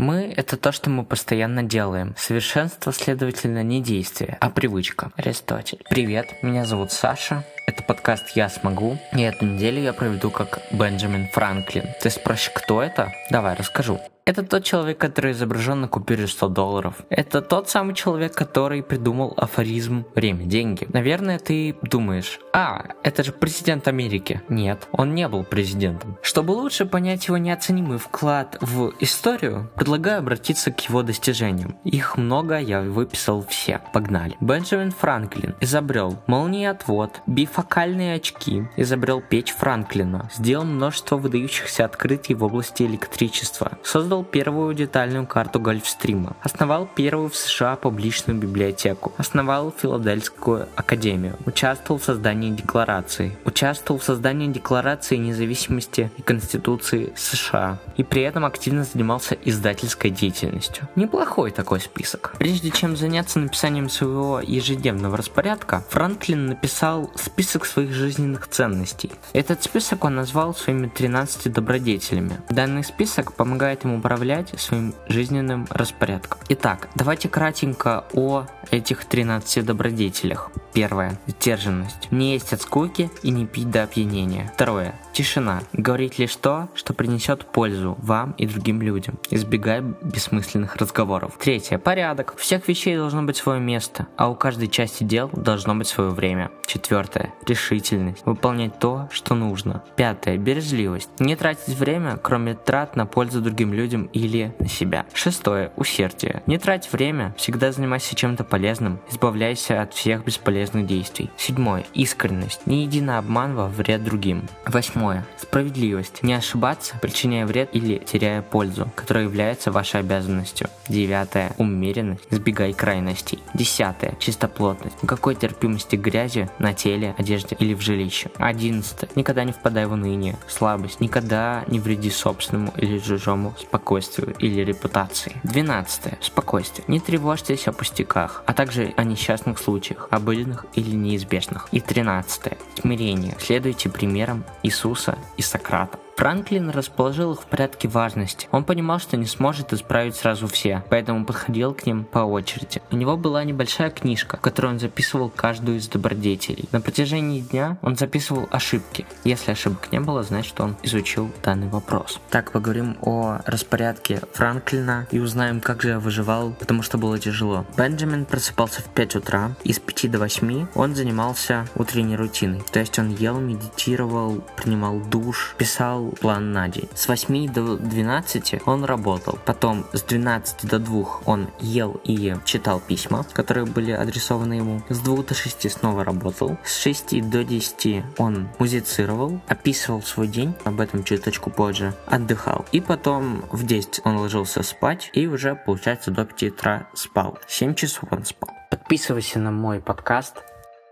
Мы — это то, что мы постоянно делаем. Совершенство, следовательно, не действие, а привычка. Аристотель. Привет, меня зовут Саша. Это подкаст «Я смогу», и эту неделю я проведу как Бенджамин Франклин. Ты спросишь, кто это? Давай расскажу. Это тот человек, который изображен на купюре 100 долларов. Это тот самый человек, который придумал афоризм «Время – деньги». Наверное, ты думаешь, а, это же президент Америки. Нет, он не был президентом. Чтобы лучше понять его неоценимый вклад в историю, предлагаю обратиться к его достижениям. Их много, я выписал все. Погнали. Бенджамин Франклин изобрел молниеотвод, бифокальные очки, изобрел печь Франклина, сделал множество выдающихся открытий в области электричества, создал первую детальную карту Гольфстрима, основал первую в США публичную библиотеку, основал Филадельфскую академию, участвовал в создании декларации, участвовал в создании декларации независимости и Конституции США. И при этом активно занимался издательской деятельностью. Неплохой такой список. Прежде чем заняться написанием своего ежедневного распорядка, Франклин написал список своих жизненных ценностей. Этот список он назвал своими 13 добродетелями. Данный список помогает ему управлять своим жизненным распорядком. Итак, давайте кратенько о этих 13 добродетелях. Первое. Сдержанность. Не есть от скуки и не пить до опьянения. Второе. Тишина. Говорить лишь то, что принесет пользу вам и другим людям, избегая бессмысленных разговоров. Третье. Порядок. У всех вещей должно быть свое место, а у каждой части дел должно быть свое время. Четвертое. Решительность. Выполнять то, что нужно. Пятое. Бережливость. Не тратить время, кроме трат на пользу другим людям или на себя. Шестое. Усердие. Не трать время, всегда занимайся чем-то полезным, избавляйся от всех бесполезных действий. Седьмое. Искренность. Не иди на обман во вред другим. Восьмое. Справедливость. Не ошибаться, причиняя вред или теряя пользу, которая является вашей обязанностью. Девятое. Умеренность. Избегай крайностей. Десятое. Чистоплотность. Никакой терпимости грязи на теле, одежде или в жилище. Одиннадцатое. Никогда не впадай в уныние, слабость. Никогда не вреди собственному или чужому спокойствию или репутации. Двенадцатое. Спокойствие. Не тревожьтесь о пустяках, а также о несчастных случаях, обыденных или неизбежных. И тринадцатое. Смирение. Следуйте примерам Иисуса и Сократа. Франклин расположил их в порядке важности. Он понимал, что не сможет исправить сразу все, поэтому подходил к ним по очереди. У него была небольшая книжка, в которой он записывал каждую из добродетелей. На протяжении дня он записывал ошибки. Если ошибок не было, значит он изучил данный вопрос. Так, поговорим о распорядке Франклина и узнаем, как же я выживал, потому что было тяжело. Бенджамин просыпался в 5 утра, и с 5 до 8 он занимался утренней рутиной. То есть он ел, медитировал, принимал душ, писал план на день. С 8 до 12 он работал. Потом с 12 до 2 он ел и читал письма, которые были адресованы ему. С 2 до 6 снова работал. С 6 до 10 он музицировал, описывал свой день, об этом чуточку позже, отдыхал. И потом в 10 он ложился спать и уже, получается, до 5 утра спал. 7 часов он спал. Подписывайся на мой подкаст.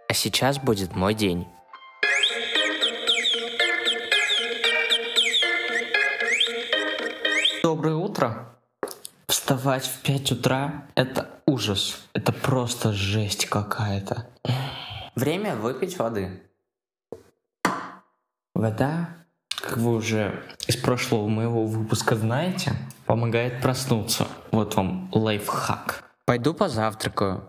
А сейчас будет мой день. Доброе утро. Вставать в 5 утра – это ужас. Это просто жесть какая-то. Время выпить воды. Вода, как вы уже из прошлого моего выпуска знаете, помогает проснуться. Вот вам лайфхак. Пойду позавтракаю.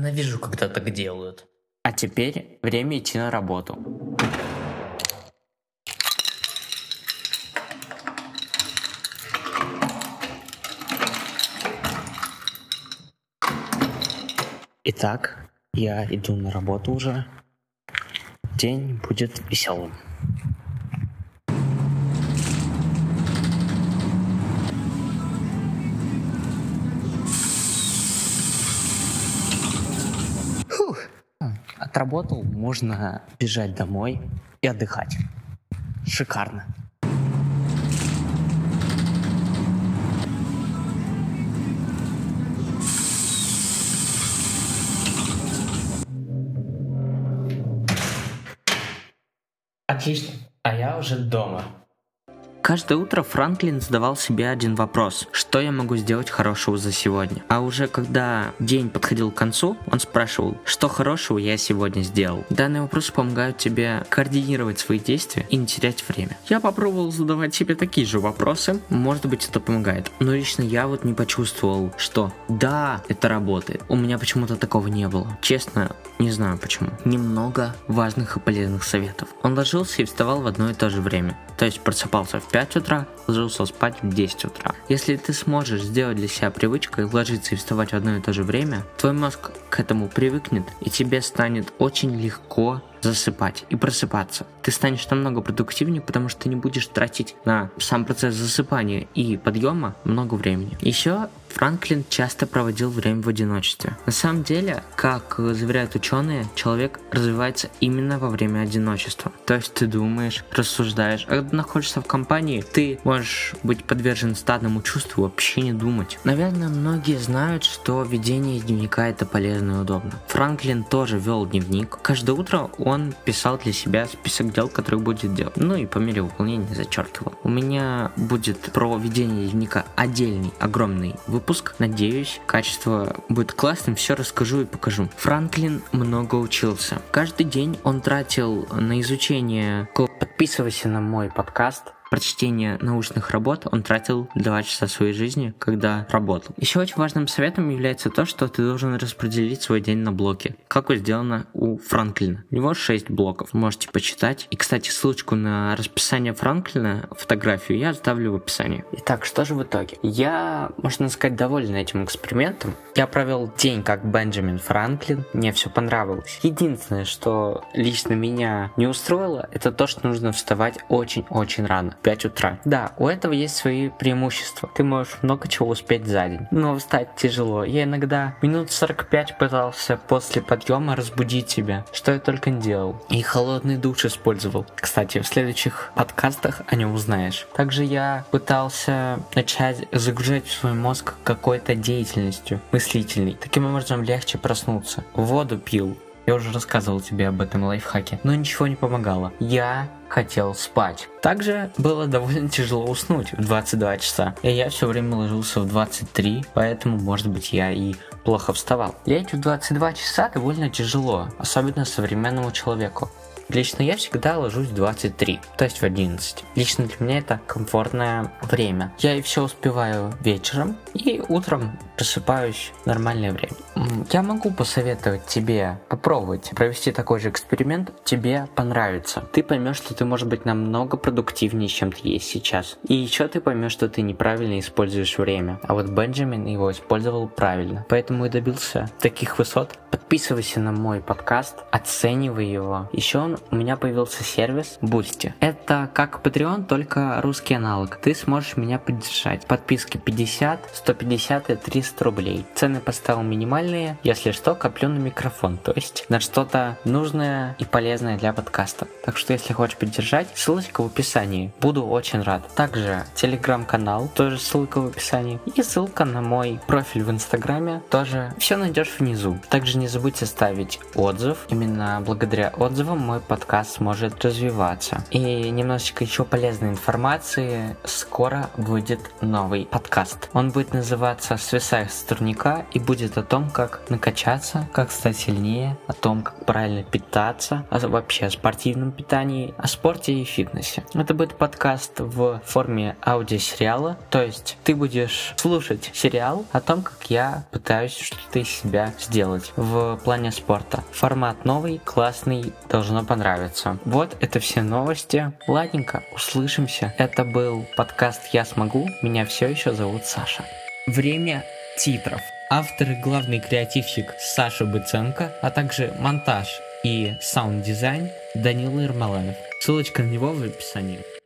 Ненавижу, когда так делают. А теперь время идти на работу. Итак, я иду на работу уже. День будет веселым. Отработал, можно бежать домой и отдыхать. Шикарно. Отлично. а я уже дома. Каждое утро Франклин задавал себе один вопрос. Что я могу сделать хорошего за сегодня? А уже когда день подходил к концу, он спрашивал, что хорошего я сегодня сделал? Данные вопросы помогают тебе координировать свои действия и не терять время. Я попробовал задавать себе такие же вопросы. Может быть это помогает. Но лично я вот не почувствовал, что да, это работает. У меня почему-то такого не было. Честно, не знаю почему. Немного важных и полезных советов. Он ложился и вставал в одно и то же время. То есть просыпался в 5 утра, ложился спать в 10 утра. Если ты сможешь сделать для себя привычкой ложиться и вставать в одно и то же время, твой мозг к этому привыкнет, и тебе станет очень легко засыпать и просыпаться. Ты станешь намного продуктивнее, потому что ты не будешь тратить на сам процесс засыпания и подъема много времени. Еще Франклин часто проводил время в одиночестве. На самом деле, как заверяют ученые, человек развивается именно во время одиночества. То есть ты думаешь, рассуждаешь, а когда находишься в компании, ты можешь быть подвержен стадному чувству вообще не думать. Наверное, многие знают, что ведение дневника это полезно и удобно. Франклин тоже вел дневник. Каждое утро он писал для себя список дел, которые будет делать. Ну и по мере выполнения зачеркивал. У меня будет про ведение дневника отдельный, огромный выпуск выпуск. Надеюсь, качество будет классным, все расскажу и покажу. Франклин много учился. Каждый день он тратил на изучение... Подписывайся на мой подкаст прочтение научных работ он тратил 2 часа своей жизни, когда работал. Еще очень важным советом является то, что ты должен распределить свой день на блоки, как сделано у Франклина. У него 6 блоков, можете почитать. И, кстати, ссылочку на расписание Франклина, фотографию, я оставлю в описании. Итак, что же в итоге? Я, можно сказать, доволен этим экспериментом. Я провел день как Бенджамин Франклин, мне все понравилось. Единственное, что лично меня не устроило, это то, что нужно вставать очень-очень рано. 5 утра. Да, у этого есть свои преимущества. Ты можешь много чего успеть за день. Но встать тяжело. Я иногда минут 45 пытался после подъема разбудить тебя, что я только не делал. И холодный душ использовал. Кстати, в следующих подкастах о нем узнаешь. Также я пытался начать загружать в свой мозг какой-то деятельностью мыслительной. Таким образом легче проснуться. Воду пил, я уже рассказывал тебе об этом лайфхаке, но ничего не помогало. Я хотел спать. Также было довольно тяжело уснуть в 22 часа. И я все время ложился в 23, поэтому, может быть, я и плохо вставал. Лечь в 22 часа довольно тяжело, особенно современному человеку. Лично я всегда ложусь в 23, то есть в 11. Лично для меня это комфортное время. Я и все успеваю вечером, и утром просыпаюсь в нормальное время. Я могу посоветовать тебе попробовать провести такой же эксперимент, тебе понравится. Ты поймешь, что ты можешь быть намного продуктивнее, чем ты есть сейчас. И еще ты поймешь, что ты неправильно используешь время. А вот Бенджамин его использовал правильно. Поэтому и добился таких высот. Подписывайся на мой подкаст, оценивай его. Еще он у меня появился сервис Boosty. Это как Patreon, только русский аналог. Ты сможешь меня поддержать. Подписки 50, 150 и 300 рублей. Цены поставил минимальные. Если что, коплю на микрофон. То есть на что-то нужное и полезное для подкаста. Так что если хочешь поддержать, ссылочка в описании. Буду очень рад. Также телеграм-канал, тоже ссылка в описании. И ссылка на мой профиль в инстаграме, тоже все найдешь внизу. Также не забудьте ставить отзыв. Именно благодаря отзывам мой подкаст сможет развиваться. И немножечко еще полезной информации. Скоро выйдет новый подкаст. Он будет называться «Свисая с турника» и будет о том, как накачаться, как стать сильнее, о том, как правильно питаться, а вообще о спортивном питании, о спорте и фитнесе. Это будет подкаст в форме аудиосериала, то есть ты будешь слушать сериал о том, как я пытаюсь что-то из себя сделать в плане спорта. Формат новый, классный, должно понравиться понравится. Вот это все новости. Ладненько, услышимся. Это был подкаст «Я смогу». Меня все еще зовут Саша. Время титров. Автор и главный креативщик Саша Быценко, а также монтаж и саунд-дизайн Данила Ермолаев. Ссылочка на него в описании.